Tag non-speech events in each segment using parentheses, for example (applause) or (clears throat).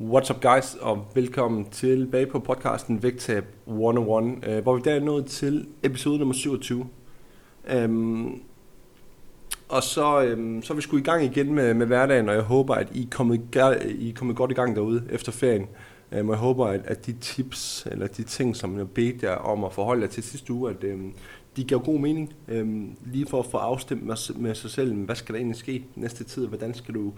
What's up guys, og velkommen tilbage på podcasten Vægtab 101, øh, hvor vi der er nået til episode nummer 27. Um, øhm, og så, um, så er vi sgu i gang igen med, med hverdagen, og jeg håber, at I er kommet, I er kommet godt i gang derude efter ferien. Um, og jeg håber, at, at de tips, eller de ting, som jeg bedte jer om at forholde jer til sidste uge, at um, de gav god mening, øhm, lige for at få afstemt med, med sig selv, hvad skal der egentlig ske næste tid, hvordan skal du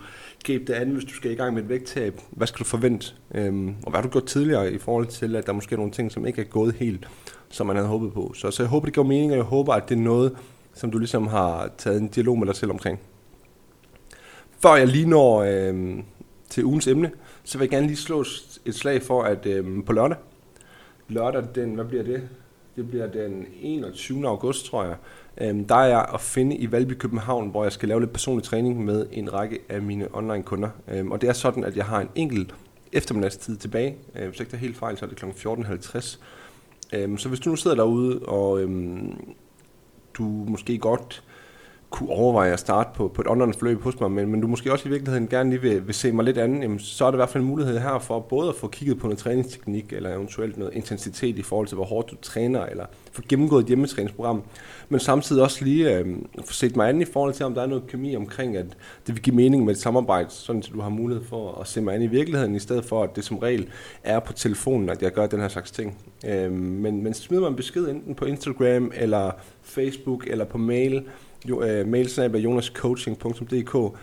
gribe det an, hvis du skal i gang med et vægttab, hvad skal du forvente, øhm, og hvad har du gjort tidligere i forhold til, at der måske er nogle ting, som ikke er gået helt, som man havde håbet på. Så, så jeg håber, det giver mening, og jeg håber, at det er noget, som du ligesom har taget en dialog med dig selv omkring. Før jeg lige når øhm, til ugens emne, så vil jeg gerne lige slå et slag for, at øhm, på lørdag, lørdag den, hvad bliver det? Det bliver den 21. august, tror jeg. Øhm, der er jeg at finde i Valby København, hvor jeg skal lave lidt personlig træning med en række af mine online kunder. Øhm, og det er sådan, at jeg har en enkelt eftermiddagstid tilbage. Øhm, hvis ikke ikke er helt fejl, så er det kl. 14.50. Så hvis du nu sidder derude, og du måske godt kunne overveje at starte på, på et online forløb hos mig, men, men du måske også i virkeligheden gerne lige vil, vil se mig lidt andet, jamen, så er det i hvert fald en mulighed her for både at få kigget på noget træningsteknik, eller eventuelt noget intensitet i forhold til, hvor hårdt du træner, eller få gennemgået et hjemmetræningsprogram, men samtidig også lige øh, få set mig an i forhold til, om der er noget kemi omkring, at det vil give mening med et samarbejde, sådan at du har mulighed for at se mig an i virkeligheden, i stedet for, at det som regel er på telefonen, at jeg gør den her slags ting. Øh, men, men smid mig en besked enten på Instagram, eller Facebook, eller på mail, jo, øh, mailsnab af jonascoaching.dk.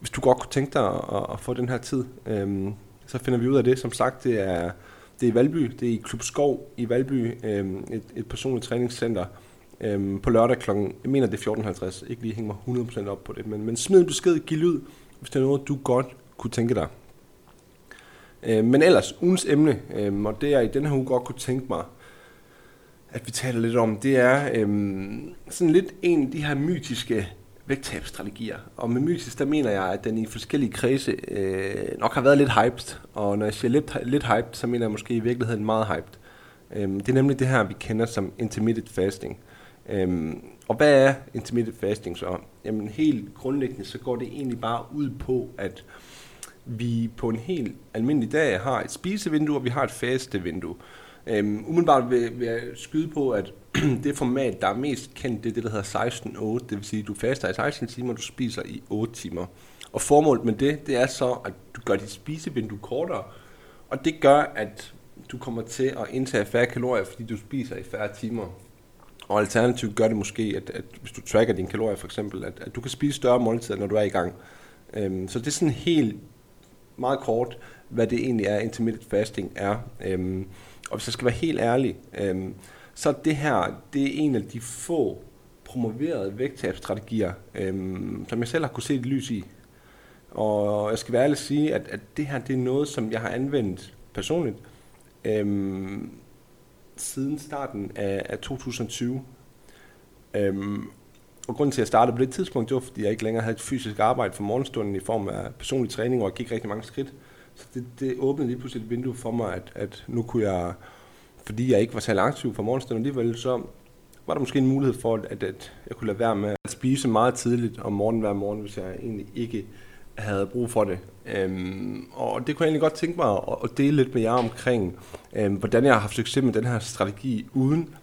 Hvis du godt kunne tænke dig at, at få den her tid, øh, så finder vi ud af det. Som sagt, det er, det er i Valby, det er i Klub Skov i Valby, øh, et, et personligt træningscenter øh, på lørdag klokken, jeg mener det er 14.50, ikke lige hænge mig 100% op på det, men, men smid en besked, giv lyd, hvis det er noget, du godt kunne tænke dig. Øh, men ellers, ugens emne, øh, og det jeg i denne her uge godt kunne tænke mig at vi taler lidt om, det er øhm, sådan lidt en af de her mytiske vægttabsstrategier. Og med mytisk, der mener jeg, at den i forskellige kredse øh, nok har været lidt hyped. Og når jeg siger lidt, lidt hyped, så mener jeg måske i virkeligheden meget hyped. Øhm, det er nemlig det her, vi kender som intermittent fasting. Øhm, og hvad er intermittent fasting så? Jamen helt grundlæggende, så går det egentlig bare ud på, at vi på en helt almindelig dag har et spisevindue, og vi har et fastevindue. Øhm, umiddelbart vil, vil jeg skyde på, at (clears throat) det format, der er mest kendt, det er det, der hedder 16-8. Det vil sige, at du faster i 16 timer, og du spiser i 8 timer. Og formålet med det, det er så, at du gør dit spisevindue kortere. Og det gør, at du kommer til at indtage færre kalorier, fordi du spiser i færre timer. Og alternativt gør det måske, at, at hvis du tracker dine kalorier for eksempel, at, at du kan spise større måltider, når du er i gang. Øhm, så det er sådan helt meget kort, hvad det egentlig er, intermittent fasting er. Øhm, og hvis jeg skal være helt ærlig, øhm, så det her, det er en af de få promoverede vægttabsstrategier, øhm, som jeg selv har kunne se et lys i. Og jeg skal være ærlig at sige, at, at det her det er noget, som jeg har anvendt personligt øhm, siden starten af, af 2020. Øhm, og grunden til, at jeg startede på det tidspunkt, det var, fordi jeg ikke længere havde et fysisk arbejde for morgenstunden i form af personlig træning, og jeg gik rigtig mange skridt. Så det, det åbnede lige pludselig et vindue for mig, at, at nu kunne jeg, fordi jeg ikke var særlig aktiv fra morgenstunden alligevel, så var der måske en mulighed for, at, at jeg kunne lade være med at spise meget tidligt om morgenen hver morgen, hvis jeg egentlig ikke havde brug for det. Øhm, og det kunne jeg egentlig godt tænke mig at, at dele lidt med jer omkring, øhm, hvordan jeg har haft succes med den her strategi, uden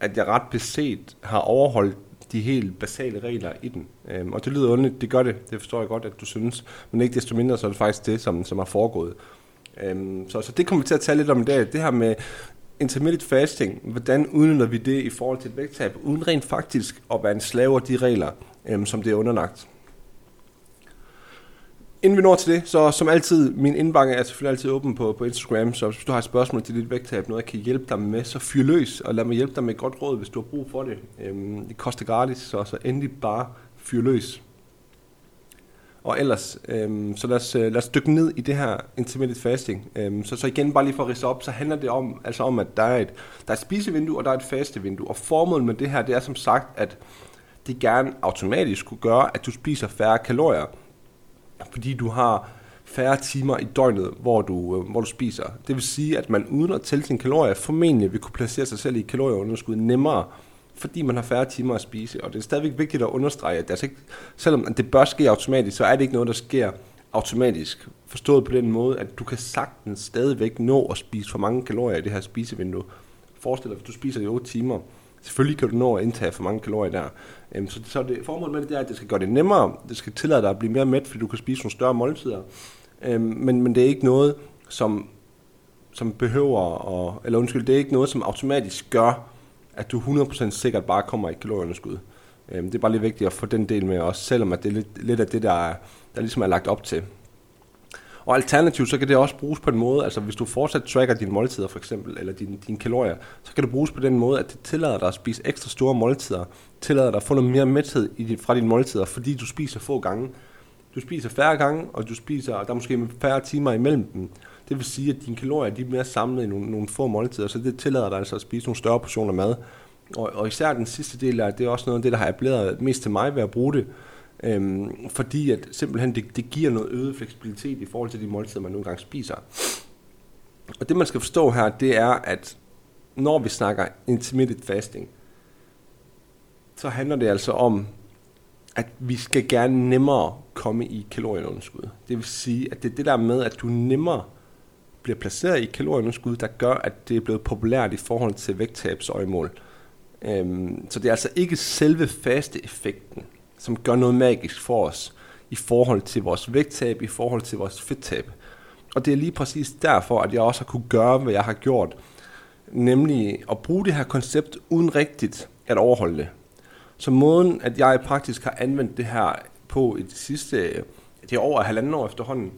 at jeg ret beset har overholdt de helt basale regler i den. Øhm, og det lyder ondt, det gør det, det forstår jeg godt, at du synes, men ikke desto mindre, så er det faktisk det, som, som er foregået. Øhm, så, så det kommer vi til at tale lidt om i dag, det her med intermittent fasting, hvordan udnytter vi det i forhold til et vægttab, uden rent faktisk at være en slave af de regler, øhm, som det er underlagt. Inden vi når til det, så som altid, min indbakke er selvfølgelig altid åben på, på Instagram, så hvis du har et spørgsmål til dit vægttab, noget jeg kan hjælpe dig med, så fyr løs, og lad mig hjælpe dig med et godt råd, hvis du har brug for det. Øhm, det koster gratis, så, så endelig bare fyr løs. Og ellers, øhm, så lad os, øh, lad os dykke ned i det her intermittent fasting. Øhm, så, så igen, bare lige for at rise op, så handler det om, altså om, at der er, et, der er et spisevindue, og der er et fastevindue. Og formålet med det her, det er som sagt, at det gerne automatisk skulle gøre, at du spiser færre kalorier. Fordi du har færre timer i døgnet, hvor du, øh, hvor du spiser. Det vil sige, at man uden at tælle sine kalorier, formentlig vil kunne placere sig selv i kalorieunderskud nemmere, fordi man har færre timer at spise. Og det er stadigvæk vigtigt at understrege, at det altså ikke, selvom det bør ske automatisk, så er det ikke noget, der sker automatisk. Forstået på den måde, at du kan sagtens stadigvæk nå at spise for mange kalorier i det her spisevindue. Forestil dig, hvis du spiser i 8 timer, selvfølgelig kan du nå at indtage for mange kalorier der. Øhm, så, så det, formålet med det, det er, at det skal gøre det nemmere. Det skal tillade dig at blive mere mæt, fordi du kan spise nogle større måltider. Øhm, men, men det er ikke noget, som, som behøver, at, eller undskyld, det er ikke noget, som automatisk gør, at du 100% sikkert bare kommer i kalorieunderskud. Øhm, det er bare lige vigtigt at få den del med også, selvom at det er lidt, lidt af det, der, er, der ligesom er lagt op til. Og alternativt, så kan det også bruges på en måde, altså hvis du fortsat tracker dine måltider for eksempel, eller dine, dine kalorier, så kan det bruges på den måde, at det tillader dig at spise ekstra store måltider, tillader dig at få noget mere mæthed i dit, fra dine måltider, fordi du spiser få gange. Du spiser færre gange, og du spiser, og der er måske færre timer imellem dem. Det vil sige, at dine kalorier de er mere samlet i nogle, nogle få måltider, så det tillader dig altså at spise nogle større portioner mad. Og, og især den sidste del af det er også noget af det, der har appelleret mest til mig ved at bruge det. Øhm, fordi at simpelthen det, det giver noget øget fleksibilitet i forhold til de måltider, man nogle gange spiser. Og det man skal forstå her, det er, at når vi snakker intermittent fasting, så handler det altså om, at vi skal gerne nemmere komme i kalorieunderskud. Det vil sige, at det er det der med, at du nemmere bliver placeret i kalorieunderskud, der gør, at det er blevet populært i forhold til vægttabsøjemål. Øhm, så det er altså ikke selve faste effekten, som gør noget magisk for os i forhold til vores vægttab, i forhold til vores fedttab. Og det er lige præcis derfor, at jeg også har kunne gøre, hvad jeg har gjort, nemlig at bruge det her koncept uden rigtigt at overholde det. Så måden, at jeg praktisk har anvendt det her på i det sidste, det er over halvanden år efterhånden,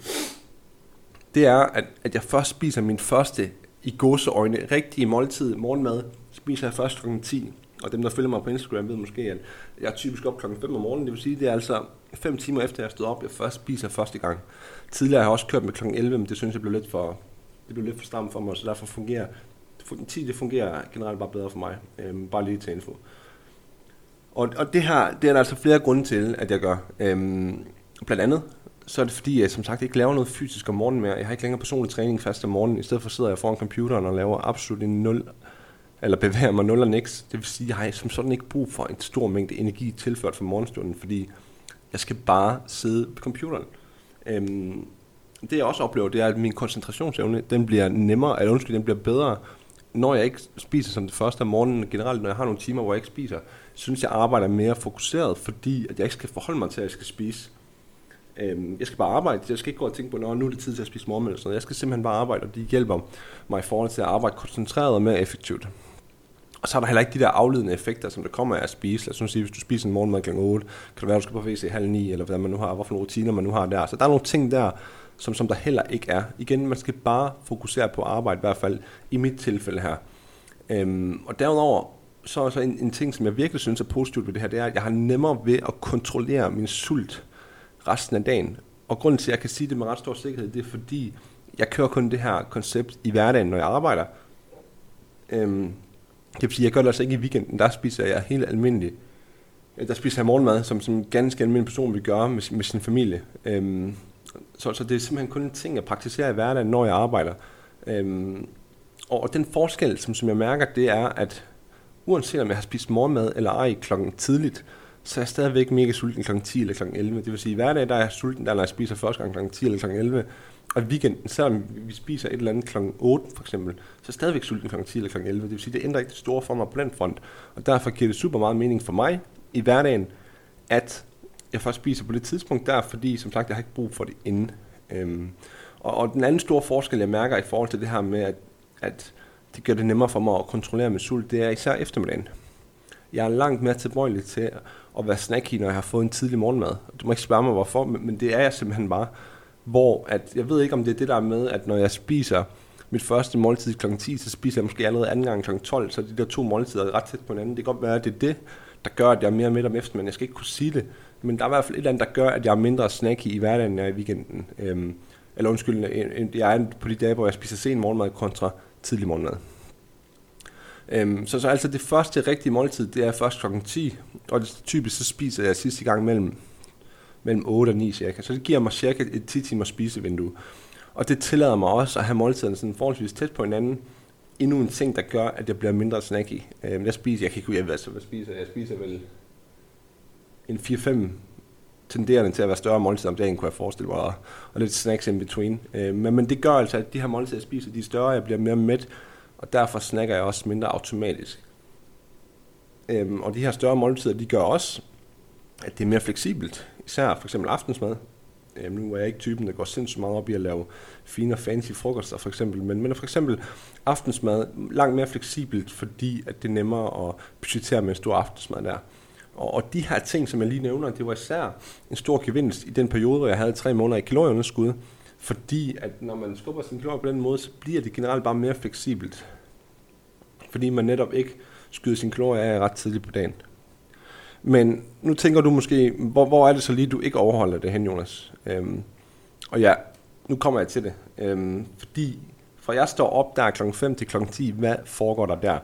det er, at, at jeg først spiser min første i godseøjne rigtige måltid morgenmad, spiser jeg først kl. 10. Og dem, der følger mig på Instagram, ved måske, at jeg er typisk op klokken 5 om morgenen. Det vil sige, det er altså 5 timer efter, jeg stod op, jeg først spiser første gang. Tidligere har jeg også kørt med klokken 11, men det synes jeg blev lidt for, det blev lidt for stramt for mig, så derfor fungerer 10 det fungerer generelt bare bedre for mig. Øhm, bare lige til info. Og, og det her, det er der altså flere grunde til, at jeg gør. Øhm, blandt andet, så er det fordi, jeg som sagt ikke laver noget fysisk om morgenen mere. Jeg har ikke længere personlig træning fast om morgenen. I stedet for sidder jeg foran computeren og laver absolut en nul, eller bevæger mig 0 og niks. Det vil sige, at jeg har som sådan ikke brug for en stor mængde energi tilført fra morgenstunden, fordi jeg skal bare sidde på computeren. Øhm, det jeg også oplever, det er, at min koncentrationsevne, den bliver nemmere, eller undskyld, den bliver bedre, når jeg ikke spiser som det første om morgenen, generelt når jeg har nogle timer, hvor jeg ikke spiser, synes jeg arbejder mere fokuseret, fordi at jeg ikke skal forholde mig til, at jeg skal spise. Øhm, jeg skal bare arbejde. Jeg skal ikke gå og tænke på, at nu er det tid til at spise morgenmad. Eller sådan Jeg skal simpelthen bare arbejde, og de hjælper mig i forhold til at arbejde koncentreret og mere effektivt. Og så er der heller ikke de der afledende effekter, som der kommer af at spise. Lad os sige, hvis du spiser en morgenmad kl. 8, kan det være, at du skal på WC halv 9, eller hvad man nu har, hvorfor nogle rutiner man nu har der. Så der er nogle ting der, som, som der heller ikke er. Igen, man skal bare fokusere på arbejde, i hvert fald i mit tilfælde her. Øhm, og derudover, så er så en, en ting, som jeg virkelig synes er positivt ved det her, det er, at jeg har nemmere ved at kontrollere min sult resten af dagen. Og grunden til, at jeg kan sige det med ret stor sikkerhed, det er fordi, jeg kører kun det her koncept i hverdagen, når jeg arbejder. Øhm, det vil sige, jeg gør det altså ikke i weekenden. Der spiser jeg helt almindeligt. Der spiser jeg morgenmad, som, som en ganske almindelig person vil gøre med, med sin familie. Øhm, så, så det er simpelthen kun en ting, jeg praktiserer i hverdagen, når jeg arbejder. Øhm, og den forskel, som, som jeg mærker, det er, at uanset om jeg har spist morgenmad eller ej klokken tidligt, så er jeg stadigvæk mega sulten kl. 10 eller kl. 11. Det vil sige, at hverdag der er jeg sulten, der når jeg spiser første gang kl. 10 eller kl. 11. Og weekenden, selvom vi spiser et eller andet kl. 8 for eksempel, så er jeg stadigvæk sulten kl. 10 eller kl. 11. Det vil sige, det ændrer ikke det store for mig på den front. Og derfor giver det super meget mening for mig i hverdagen, at jeg først spiser på det tidspunkt der, fordi som sagt, jeg har ikke brug for det inden. Øhm, og, og den anden store forskel, jeg mærker i forhold til det her med, at, at det gør det nemmere for mig at kontrollere min sult, det er især eftermiddagen. Jeg er langt mere tilbøjelig til at være snacky, når jeg har fået en tidlig morgenmad. Du må ikke spørge mig hvorfor, men det er jeg simpelthen bare. Hvor at, jeg ved ikke, om det er det der med, at når jeg spiser mit første måltid kl. 10, så spiser jeg måske allerede anden gang kl. 12, så de der to måltider er ret tæt på hinanden. Det kan godt være, at det er det, der gør, at jeg er mere midt om eftermiddagen. Jeg skal ikke kunne sige det, men der er i hvert fald et eller andet, der gør, at jeg er mindre snacky i hverdagen, end jeg er i weekenden. Øhm, eller undskyld, jeg er på de dage, hvor jeg spiser sen morgenmad kontra tidlig morgenmad. Øhm, så, så altså det første rigtige måltid, det er først kl. 10, og det, typisk så spiser jeg sidste gang mellem, mellem 8 og 9 cirka. Så det giver mig cirka et 10 timers spisevindue. Og det tillader mig også at have måltiderne sådan forholdsvis tæt på hinanden. Endnu en ting, der gør, at jeg bliver mindre snacky. Øhm, jeg spiser, jeg kan ikke jeg altså, hvad spiser jeg? spiser vel en 4-5 tenderende til at være større måltider om dagen, kunne jeg forestille mig, og, og lidt snacks in between. Øh, men, men det gør altså, at de her måltider, jeg spiser, de er større, jeg bliver mere mæt, og derfor snakker jeg også mindre automatisk. Øhm, og de her større måltider, de gør også, at det er mere fleksibelt. Især for eksempel aftensmad. Jamen, nu er jeg ikke typen, der går sindssygt meget op i at lave fine og fancy frokoster for eksempel, men, men for eksempel aftensmad langt mere fleksibelt, fordi at det er nemmere at budgettere med en stor aftensmad der. Og, og de her ting, som jeg lige nævner, det var især en stor gevinst i den periode, hvor jeg havde tre måneder i kalorieunderskud, fordi at når man skubber sin kalorier på den måde, så bliver det generelt bare mere fleksibelt. Fordi man netop ikke skyder sin kalorier af ret tidligt på dagen. Men nu tænker du måske, hvor, hvor er det så lige, du ikke overholder det hen, Jonas? Øhm, og ja, nu kommer jeg til det. Øhm, fordi fra jeg står op der kl. 5 til kl. 10, hvad foregår der der?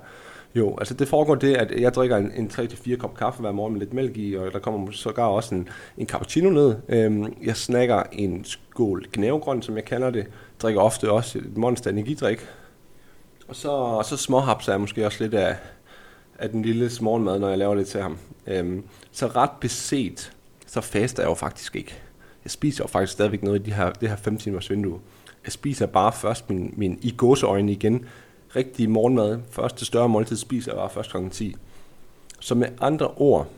Jo, altså det foregår det, at jeg drikker en, en 3-4 kop kaffe hver morgen med lidt mælk i, og der kommer sågar også en, en cappuccino ned. Øhm, jeg snakker en skål gnævegrøn, som jeg kalder det. Drikker ofte også et monster energidrik. Og så, og så småhapser jeg måske også lidt af, af den lille morgenmad, når jeg laver det til ham. Øhm, så ret beset, så faster jeg jo faktisk ikke. Jeg spiser jo faktisk stadigvæk noget i de her, det her 5 timers vindue. Jeg spiser bare først min, min i gåseøjne igen rigtige morgenmad, første større måltid, spiser jeg bare først kl. 10. Så med andre ord,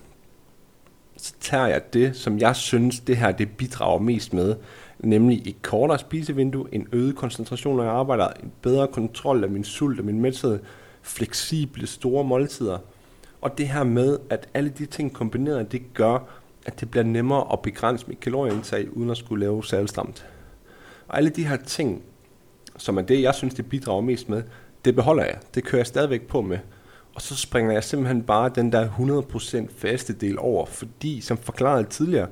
så tager jeg det, som jeg synes, det her det bidrager mest med, nemlig et kortere spisevindue, en øget koncentration, når jeg arbejder, en bedre kontrol af min sult og min mæthed, fleksible store måltider. Og det her med, at alle de ting kombineret, det gør, at det bliver nemmere at begrænse mit kalorieindtag, uden at skulle lave salgstramt. Og alle de her ting, som er det, jeg synes, det bidrager mest med, det beholder jeg. Det kører jeg stadigvæk på med. Og så springer jeg simpelthen bare den der 100% faste del over, fordi som forklaret tidligere,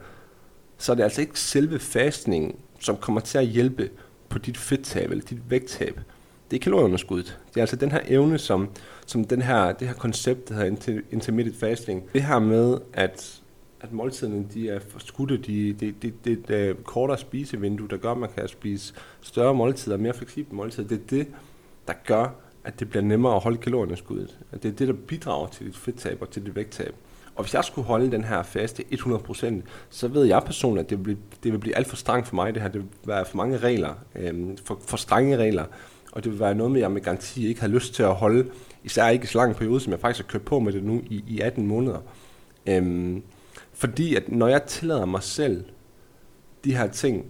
så er det altså ikke selve fastningen, som kommer til at hjælpe på dit fedttab eller dit vægttab. Det er kalorieunderskuddet. Det er altså den her evne, som, som den her, det her koncept, der hedder intermittent fasting. Det her med, at, at måltiderne de er forskudte, de, det, de, de, de, øh, kortere spisevindue, der gør, at man kan spise større måltider, mere fleksible måltider. Det er det, der gør, at det bliver nemmere at holde kalorieunderskuddet. At det er det, der bidrager til dit fedttab og til dit vægttab. Og hvis jeg skulle holde den her faste 100%, så ved jeg personligt, at det vil, blive, det vil blive alt for strengt for mig. Det her det vil være for mange regler, øhm, for, for strenge regler. Og det vil være noget med, at jeg med garanti ikke har lyst til at holde, især ikke i så lang periode, som jeg faktisk har kørt på med det nu i, i 18 måneder. Øhm, fordi at når jeg tillader mig selv de her ting,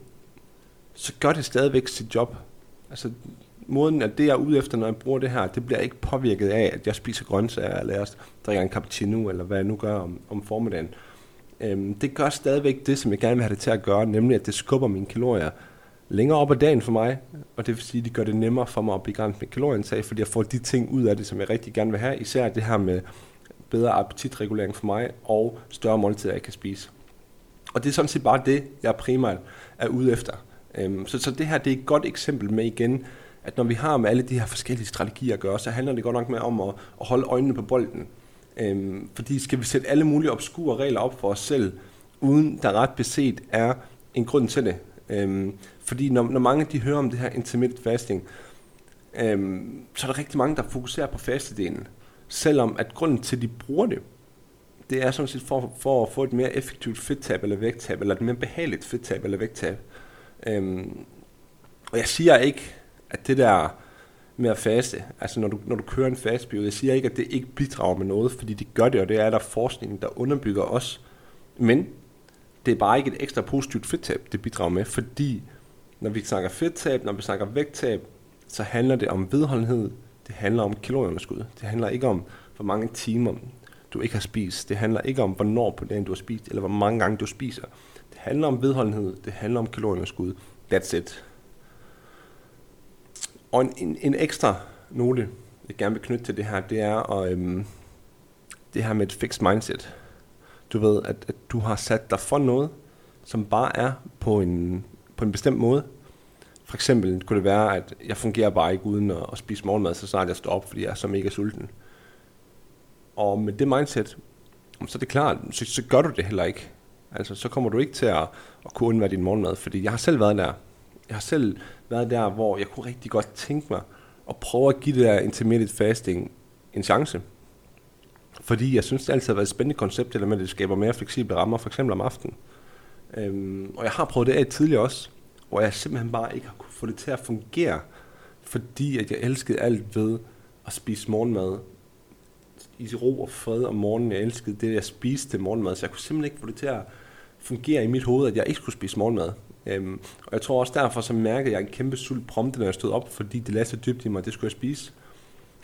så gør det stadigvæk sit job. Altså, måden, at det jeg er ude efter, når jeg bruger det her, det bliver ikke påvirket af, at jeg spiser grøntsager, eller jeg drikker en cappuccino, eller hvad jeg nu gør om, om formiddagen. Øhm, det gør stadigvæk det, som jeg gerne vil have det til at gøre, nemlig at det skubber mine kalorier længere op ad dagen for mig, og det vil sige, at det gør det nemmere for mig at begrænse mit kalorieindtag, fordi jeg får de ting ud af det, som jeg rigtig gerne vil have, især det her med bedre appetitregulering for mig, og større måltider, jeg kan spise. Og det er sådan set bare det, jeg primært er ude efter. Øhm, så, så det her det er et godt eksempel med igen, at når vi har med alle de her forskellige strategier at gøre, så handler det godt nok med om at, at holde øjnene på bolden. Øhm, fordi skal vi sætte alle mulige obskure regler op for os selv, uden der ret beset er en grund til det. Øhm, fordi når, når mange de hører om det her intermittent fasting, øhm, så er der rigtig mange, der fokuserer på fastedelen. Selvom at grunden til, at de bruger det, det er sådan set for, for at få et mere effektivt fedttab eller vægttab, eller et mere behageligt fedttab eller vægttab. Øhm, og jeg siger ikke, at det der med at faste, altså når du, når du kører en fastperiode, jeg siger ikke, at det ikke bidrager med noget, fordi det gør det, og det er der forskning, der underbygger os. Men det er bare ikke et ekstra positivt fedttab, det bidrager med, fordi når vi snakker fedttab, når vi snakker vægttab, så handler det om vedholdenhed, det handler om kalorieunderskud. Det handler ikke om, hvor mange timer du ikke har spist. Det handler ikke om, hvornår på dagen du har spist, eller hvor mange gange du spiser. Det handler om vedholdenhed, det handler om kalorieunderskud. That's it. Og en, en, en ekstra note, jeg gerne vil knytte til det her, det er, at, øhm, det her med et fixed mindset. Du ved, at, at du har sat dig for noget, som bare er på en, på en bestemt måde. For eksempel kunne det være, at jeg fungerer bare ikke uden at, at spise morgenmad, så snart jeg står op, fordi jeg er så mega sulten. Og med det mindset, så er det klart, så, så gør du det heller ikke. Altså, så kommer du ikke til at, at kunne undvære din morgenmad, fordi jeg har selv været der. Jeg har selv været der, hvor jeg kunne rigtig godt tænke mig at prøve at give det der intermittent fasting en chance. Fordi jeg synes, det altid har været et spændende koncept, det der med, at det skaber mere fleksible rammer, for eksempel om aftenen. Øhm, og jeg har prøvet det af tidligere også, hvor jeg simpelthen bare ikke har kunne få det til at fungere, fordi at jeg elskede alt ved at spise morgenmad i ro og fred om morgenen. Jeg elskede det, jeg spiste til morgenmad, så jeg kunne simpelthen ikke få det til at fungere i mit hoved, at jeg ikke skulle spise morgenmad. Øhm, og jeg tror også derfor, så mærkede jeg en kæmpe sult prompte, når jeg stod op, fordi det lagde så dybt i mig, at det skulle jeg spise.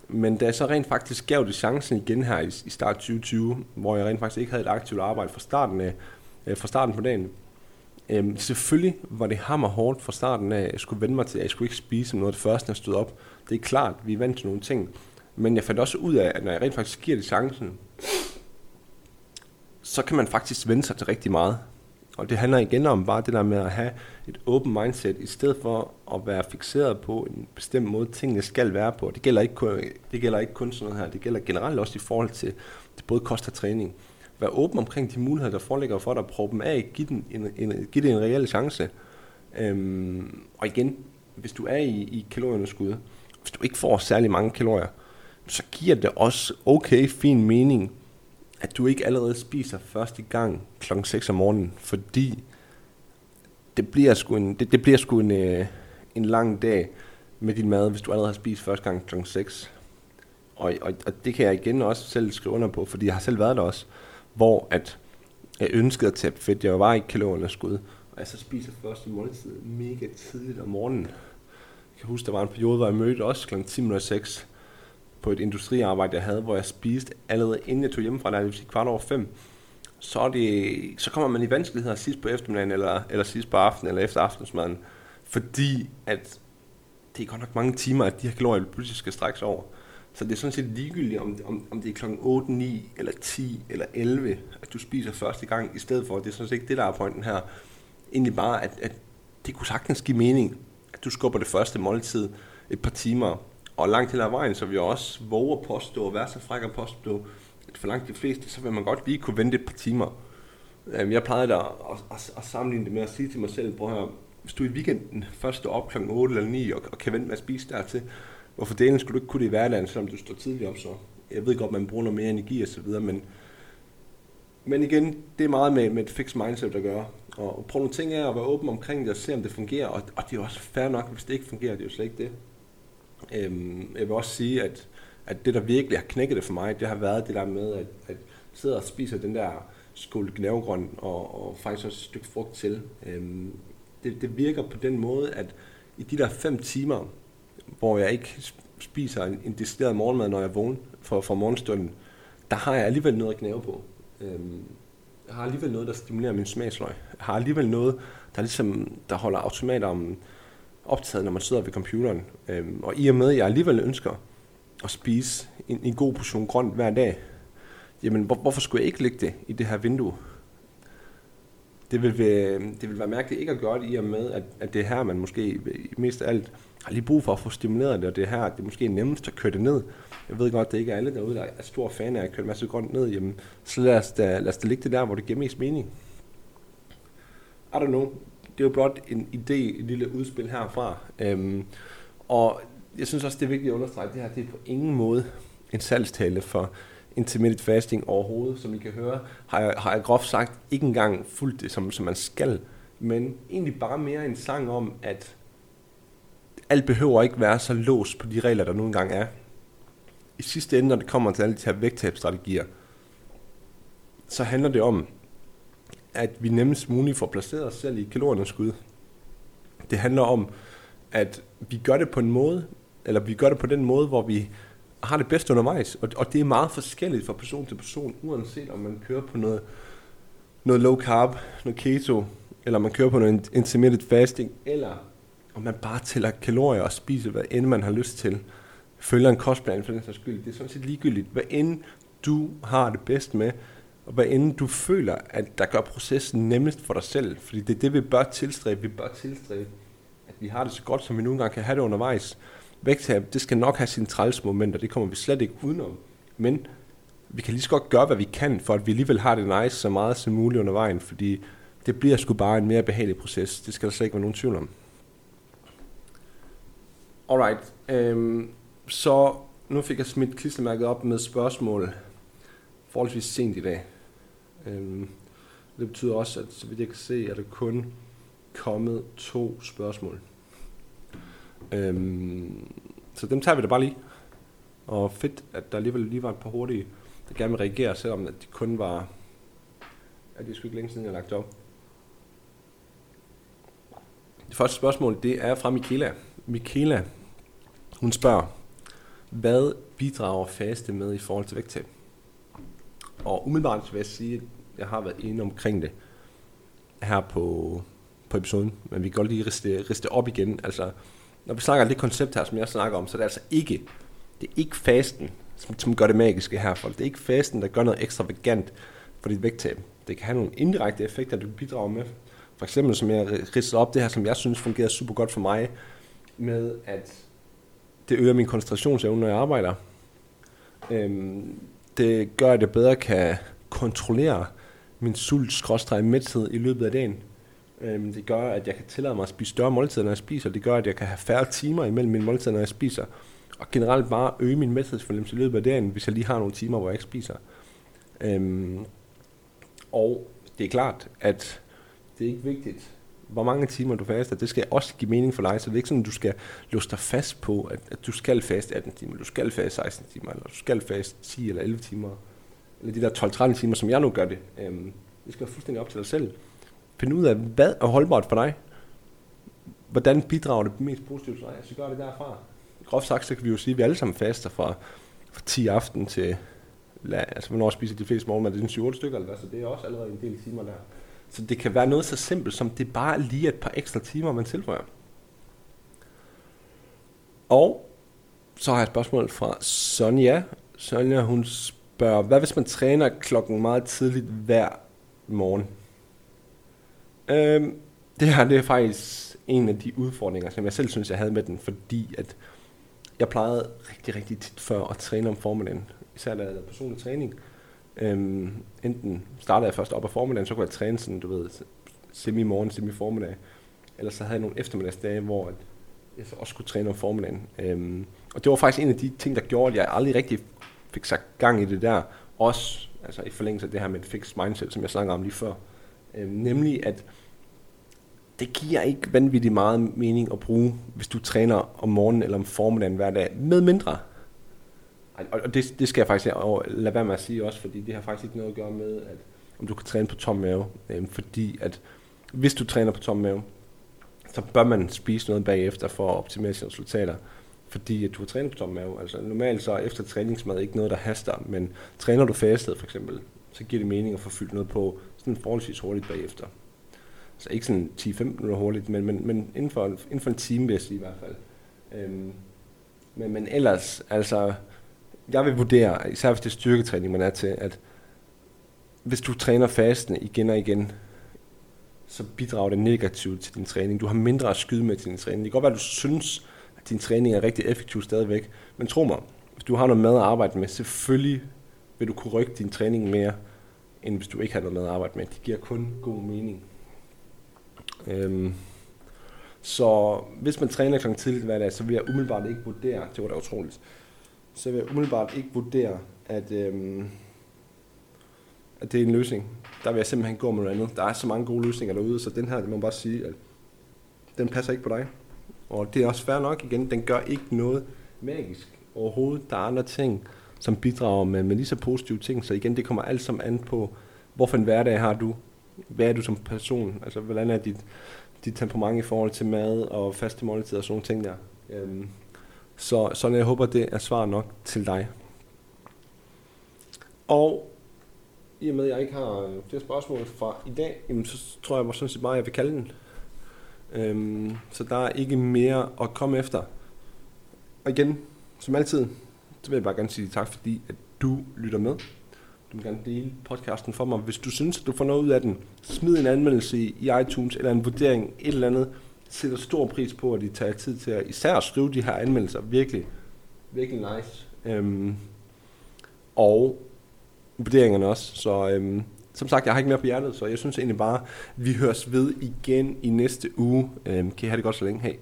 Men da jeg så rent faktisk gav det chancen igen her i, i start 2020, hvor jeg rent faktisk ikke havde et aktivt arbejde fra starten, af, øh, fra starten på dagen, øhm, selvfølgelig var det hammer hårdt fra starten af, at jeg skulle vende mig til, at jeg skulle ikke spise noget af det første, når jeg stod op. Det er klart, vi er vant til nogle ting. Men jeg fandt også ud af, at når jeg rent faktisk giver det chancen, så kan man faktisk vende sig til rigtig meget. Og det handler igen om bare det der med at have et åbent mindset, i stedet for at være fixeret på en bestemt måde, tingene skal være på. Det gælder ikke kun, det gælder ikke kun sådan noget her, det gælder generelt også i forhold til, til både kost og træning. Vær åben omkring de muligheder, der foreligger for dig, prøve dem af, giv, den en, en, giv det en reel chance. Øhm, og igen, hvis du er i, i kalorieunderskud, hvis du ikke får særlig mange kalorier, så giver det også okay fin mening at du ikke allerede spiser første gang kl. 6 om morgenen, fordi det bliver sgu en, det, det bliver sgu en, øh, en lang dag med din mad, hvis du allerede har spist første gang kl. 6. Og, og, og det kan jeg igen også selv skrive under på, fordi jeg har selv været der også, hvor at jeg ønskede at tabe fedt. Jeg var ikke kalorieunderskud, og jeg så spiser første måltid mega tidligt om morgenen. Jeg kan huske, der var en periode, hvor jeg mødte også kl. 10.06, på et industriarbejde, jeg havde, hvor jeg spiste allerede inden jeg tog hjemmefra, der er det kvart over fem, så, er det, så kommer man i vanskeligheder sidst på eftermiddagen, eller, eller sidst på aftenen, eller efter aftensmaden, fordi at det er godt nok mange timer, at de her kalorier pludselig skal strækkes over. Så det er sådan set ligegyldigt, om, om, om det er klokken 8, 9, eller 10, eller 11, at du spiser første gang, i stedet for, det er sådan set ikke det, der er pointen her. Egentlig bare, at, at det kunne sagtens give mening, at du skubber det første måltid et par timer og langt til ad vejen, så vi også våger at påstå, og være så fræk at påstå, at for langt de fleste, så vil man godt lige kunne vente et par timer. Øhm, jeg plejede da at, at, at sammenligne det med at sige til mig selv, prøv at høre, hvis du i weekenden først står op kl. 8 eller 9 og, og kan vente med at spise dertil, hvorfor delen skulle du ikke kunne det i hverdagen, selvom du står tidligt op så? Jeg ved godt, man bruger noget mere energi og så videre, men, men igen, det er meget med, med et fixed mindset at gøre. Og prøv nogle ting af at være åben omkring det og se, om det fungerer. Og, og det er også fair nok, hvis det ikke fungerer. Det er jo slet ikke det. Øhm, jeg vil også sige, at, at det, der virkelig har knækket det for mig, det har været det der med, at, at sidde og spise den der skål gnavegrøn og, og faktisk også et stykke frugt til. Øhm, det, det virker på den måde, at i de der fem timer, hvor jeg ikke spiser en, en decideret morgenmad, når jeg vågner for, for morgenstunden, der har jeg alligevel noget at knæve på. Øhm, jeg har alligevel noget, der stimulerer min smagsløg. Jeg har alligevel noget, der ligesom der holder automater om optaget, når man sidder ved computeren. Øhm, og i og med, at jeg alligevel ønsker at spise en, en god portion grønt hver dag, jamen hvor, hvorfor skulle jeg ikke lægge det i det her vindue? Det vil, være, det vil være mærkeligt ikke at gøre det i og med, at, at det er her, man måske mest af alt har lige brug for at få stimuleret det, og det er her, det er måske nemmest at køre det ned. Jeg ved godt, det ikke er alle derude, der er stor fan af at køre en masse grønt ned. Jamen, så lad os, da, lad os da ligge det der, hvor det giver mest mening. I don't know det er jo blot en idé, et lille udspil herfra. Øhm, og jeg synes også, det er vigtigt at understrege, at det her det er på ingen måde en salgstale for intermittent fasting overhovedet. Som I kan høre, har jeg, har jeg groft sagt ikke engang fuldt det, som, som man skal. Men egentlig bare mere en sang om, at alt behøver ikke være så låst på de regler, der nu engang er. I sidste ende, når det kommer til alle de her vægttabstrategier, så handler det om, at vi nemmest muligt får placeret os selv i kalorieunderskud. Det handler om, at vi gør det på en måde, eller vi gør det på den måde, hvor vi har det bedst undervejs. Og, og det er meget forskelligt fra person til person, uanset om man kører på noget, noget low carb, noget keto, eller man kører på noget intermittent fasting, eller om man bare tæller kalorier og spiser, hvad end man har lyst til. Følger en kostplan for den sags skyld. Det er sådan set ligegyldigt. Hvad end du har det bedst med, og hvad end du føler, at der gør processen nemmest for dig selv. Fordi det er det, vi bør tilstræbe. Vi bør tilstræbe, at vi har det så godt, som vi nu engang kan have det undervejs. Vægttab, det skal nok have sine trælsmomenter, det kommer vi slet ikke udenom. Men vi kan lige så godt gøre, hvad vi kan, for at vi alligevel har det nice så meget som muligt under vejen, fordi det bliver sgu bare en mere behagelig proces. Det skal der slet ikke være nogen tvivl om. Alright, øhm, så nu fik jeg smidt klistermærket op med spørgsmål forholdsvis sent i dag. Øhm, det betyder også, at så vidt jeg kan se, er der kun kommet to spørgsmål. Øhm, så dem tager vi da bare lige. Og fedt, at der alligevel lige var et par hurtige, der gerne vil reagere, selvom at de kun var... Ja, det er sgu ikke længe siden, jeg har lagt op. Det første spørgsmål, det er fra Michaela. Michaela, hun spørger, hvad bidrager faste med i forhold til vægttab? Og umiddelbart vil jeg sige, at jeg har været inde omkring det her på, på episoden, men vi kan godt lige riste, riste op igen. Altså, når vi snakker om det koncept her, som jeg snakker om, så er det altså ikke, det er ikke fasten, som, som gør det magiske her for Det er ikke fasten, der gør noget ekstravagant for dit vægttab. Det kan have nogle indirekte effekter, du bidrager med. For eksempel, som jeg ridsede op, det her, som jeg synes fungerer super godt for mig, med at det øger min koncentrationsevne, når jeg arbejder. Øhm, det gør, at jeg bedre kan kontrollere min sult mæthed i løbet af dagen. Øhm, det gør, at jeg kan tillade mig at spise større måltider, når jeg spiser. Det gør, at jeg kan have færre timer imellem mine måltider, når jeg spiser. Og generelt bare øge min mæthedsfornemmelse i løbet af dagen, hvis jeg lige har nogle timer, hvor jeg ikke spiser. Øhm, og det er klart, at det er ikke vigtigt, hvor mange timer du faster, det skal også give mening for dig, så det er ikke sådan, at du skal låse dig fast på, at, at du skal faste 18 timer, du skal faste 16 timer, eller du skal faste 10 eller 11 timer, eller de der 12-13 timer, som jeg nu gør det. Øhm, det skal være fuldstændig op til dig selv finde ud af, hvad er holdbart for dig? Hvordan bidrager det mest positivt til dig? Så gør det derfra. Groft sagt, så kan vi jo sige, at vi alle sammen faster fra, fra 10 aften til, altså hvornår spiser de fleste morgenmad, det er 7 stykker, eller hvad, så det er også allerede en del timer der. Så det kan være noget så simpelt som, det er bare lige et par ekstra timer, man tilføjer. Og så har jeg et spørgsmål fra Sonja. Sonja, hun spørger, hvad hvis man træner klokken meget tidligt hver morgen? Øhm, det her det er faktisk en af de udfordringer, som jeg selv synes, jeg havde med den, fordi at jeg plejede rigtig, rigtig tit før at træne om formiddagen. Især da jeg lavede personlig træning. Øhm, enten startede jeg først op af formiddagen, så kunne jeg træne sådan, du ved, semi-morgen, semi-formiddag. Eller så havde jeg nogle eftermiddagsdage, hvor jeg så også skulle træne om formiddagen. Øhm, og det var faktisk en af de ting, der gjorde, at jeg aldrig rigtig fik sagt gang i det der. Også altså i forlængelse af det her med et fixed mindset, som jeg snakkede om lige før. Øhm, nemlig at det giver ikke vanvittigt meget mening at bruge, hvis du træner om morgenen eller om formiddagen hver dag, med mindre og det, det skal jeg faktisk lade være med at sige også, fordi det har faktisk ikke noget at gøre med, at om du kan træne på tom mave. Øh, fordi at hvis du træner på tom mave, så bør man spise noget bagefter for at optimere sine resultater. Fordi at du har trænet på tom mave. Altså normalt så er efter træningsmad ikke noget, der haster, men træner du fastet for eksempel, så giver det mening at få fyldt noget på sådan forholdsvis hurtigt bagefter altså ikke sådan 10-15 minutter hurtigt, men, men, men inden, for, inden for en time vil jeg sige i hvert fald. Øhm, men, men ellers, altså jeg vil vurdere, især hvis det er styrketræning, man er til, at hvis du træner fasten igen og igen, så bidrager det negativt til din træning. Du har mindre at skyde med til din træning. Det kan godt være, at du synes, at din træning er rigtig effektiv stadigvæk, men tro mig, hvis du har noget mad at arbejde med, selvfølgelig vil du kunne rykke din træning mere, end hvis du ikke har noget mad at arbejde med. Det giver kun god mening. Øhm, så hvis man træner kl. tidligt hver dag, så vil jeg umiddelbart ikke vurdere, det var da utroligt, så vil jeg umiddelbart ikke vurdere, at, øhm, at det er en løsning. Der vil jeg simpelthen gå med noget andet. Der er så mange gode løsninger derude, så den her, det må man bare sige, at den passer ikke på dig. Og det er også fair nok igen, den gør ikke noget magisk overhovedet. Der er andre ting, som bidrager med, med lige så positive ting. Så igen, det kommer alt sammen an på, hvorfor en hverdag har du? Hvad er du som person? Altså, hvordan er dit, dit temperament i forhold til mad og faste måltider og sådan nogle ting der? Øhm, så sådan jeg håber, det er svar nok til dig. Og i og med, at jeg ikke har flere spørgsmål fra i dag, jamen, så tror jeg sådan set bare, at jeg vil kalde den. Øhm, så der er ikke mere at komme efter. Og igen, som altid, så vil jeg bare gerne sige tak, fordi at du lytter med. Du må gerne dele podcasten for mig. Hvis du synes, at du får noget ud af den, smid en anmeldelse i, iTunes eller en vurdering, et eller andet. Sætter stor pris på, at I tager tid til at især skrive de her anmeldelser. Virkelig, virkelig nice. Øhm, og vurderingerne også. Så øhm, som sagt, jeg har ikke mere på hjertet, så jeg synes egentlig bare, at vi høres ved igen i næste uge. Øhm, kan I have det godt så længe. Hej.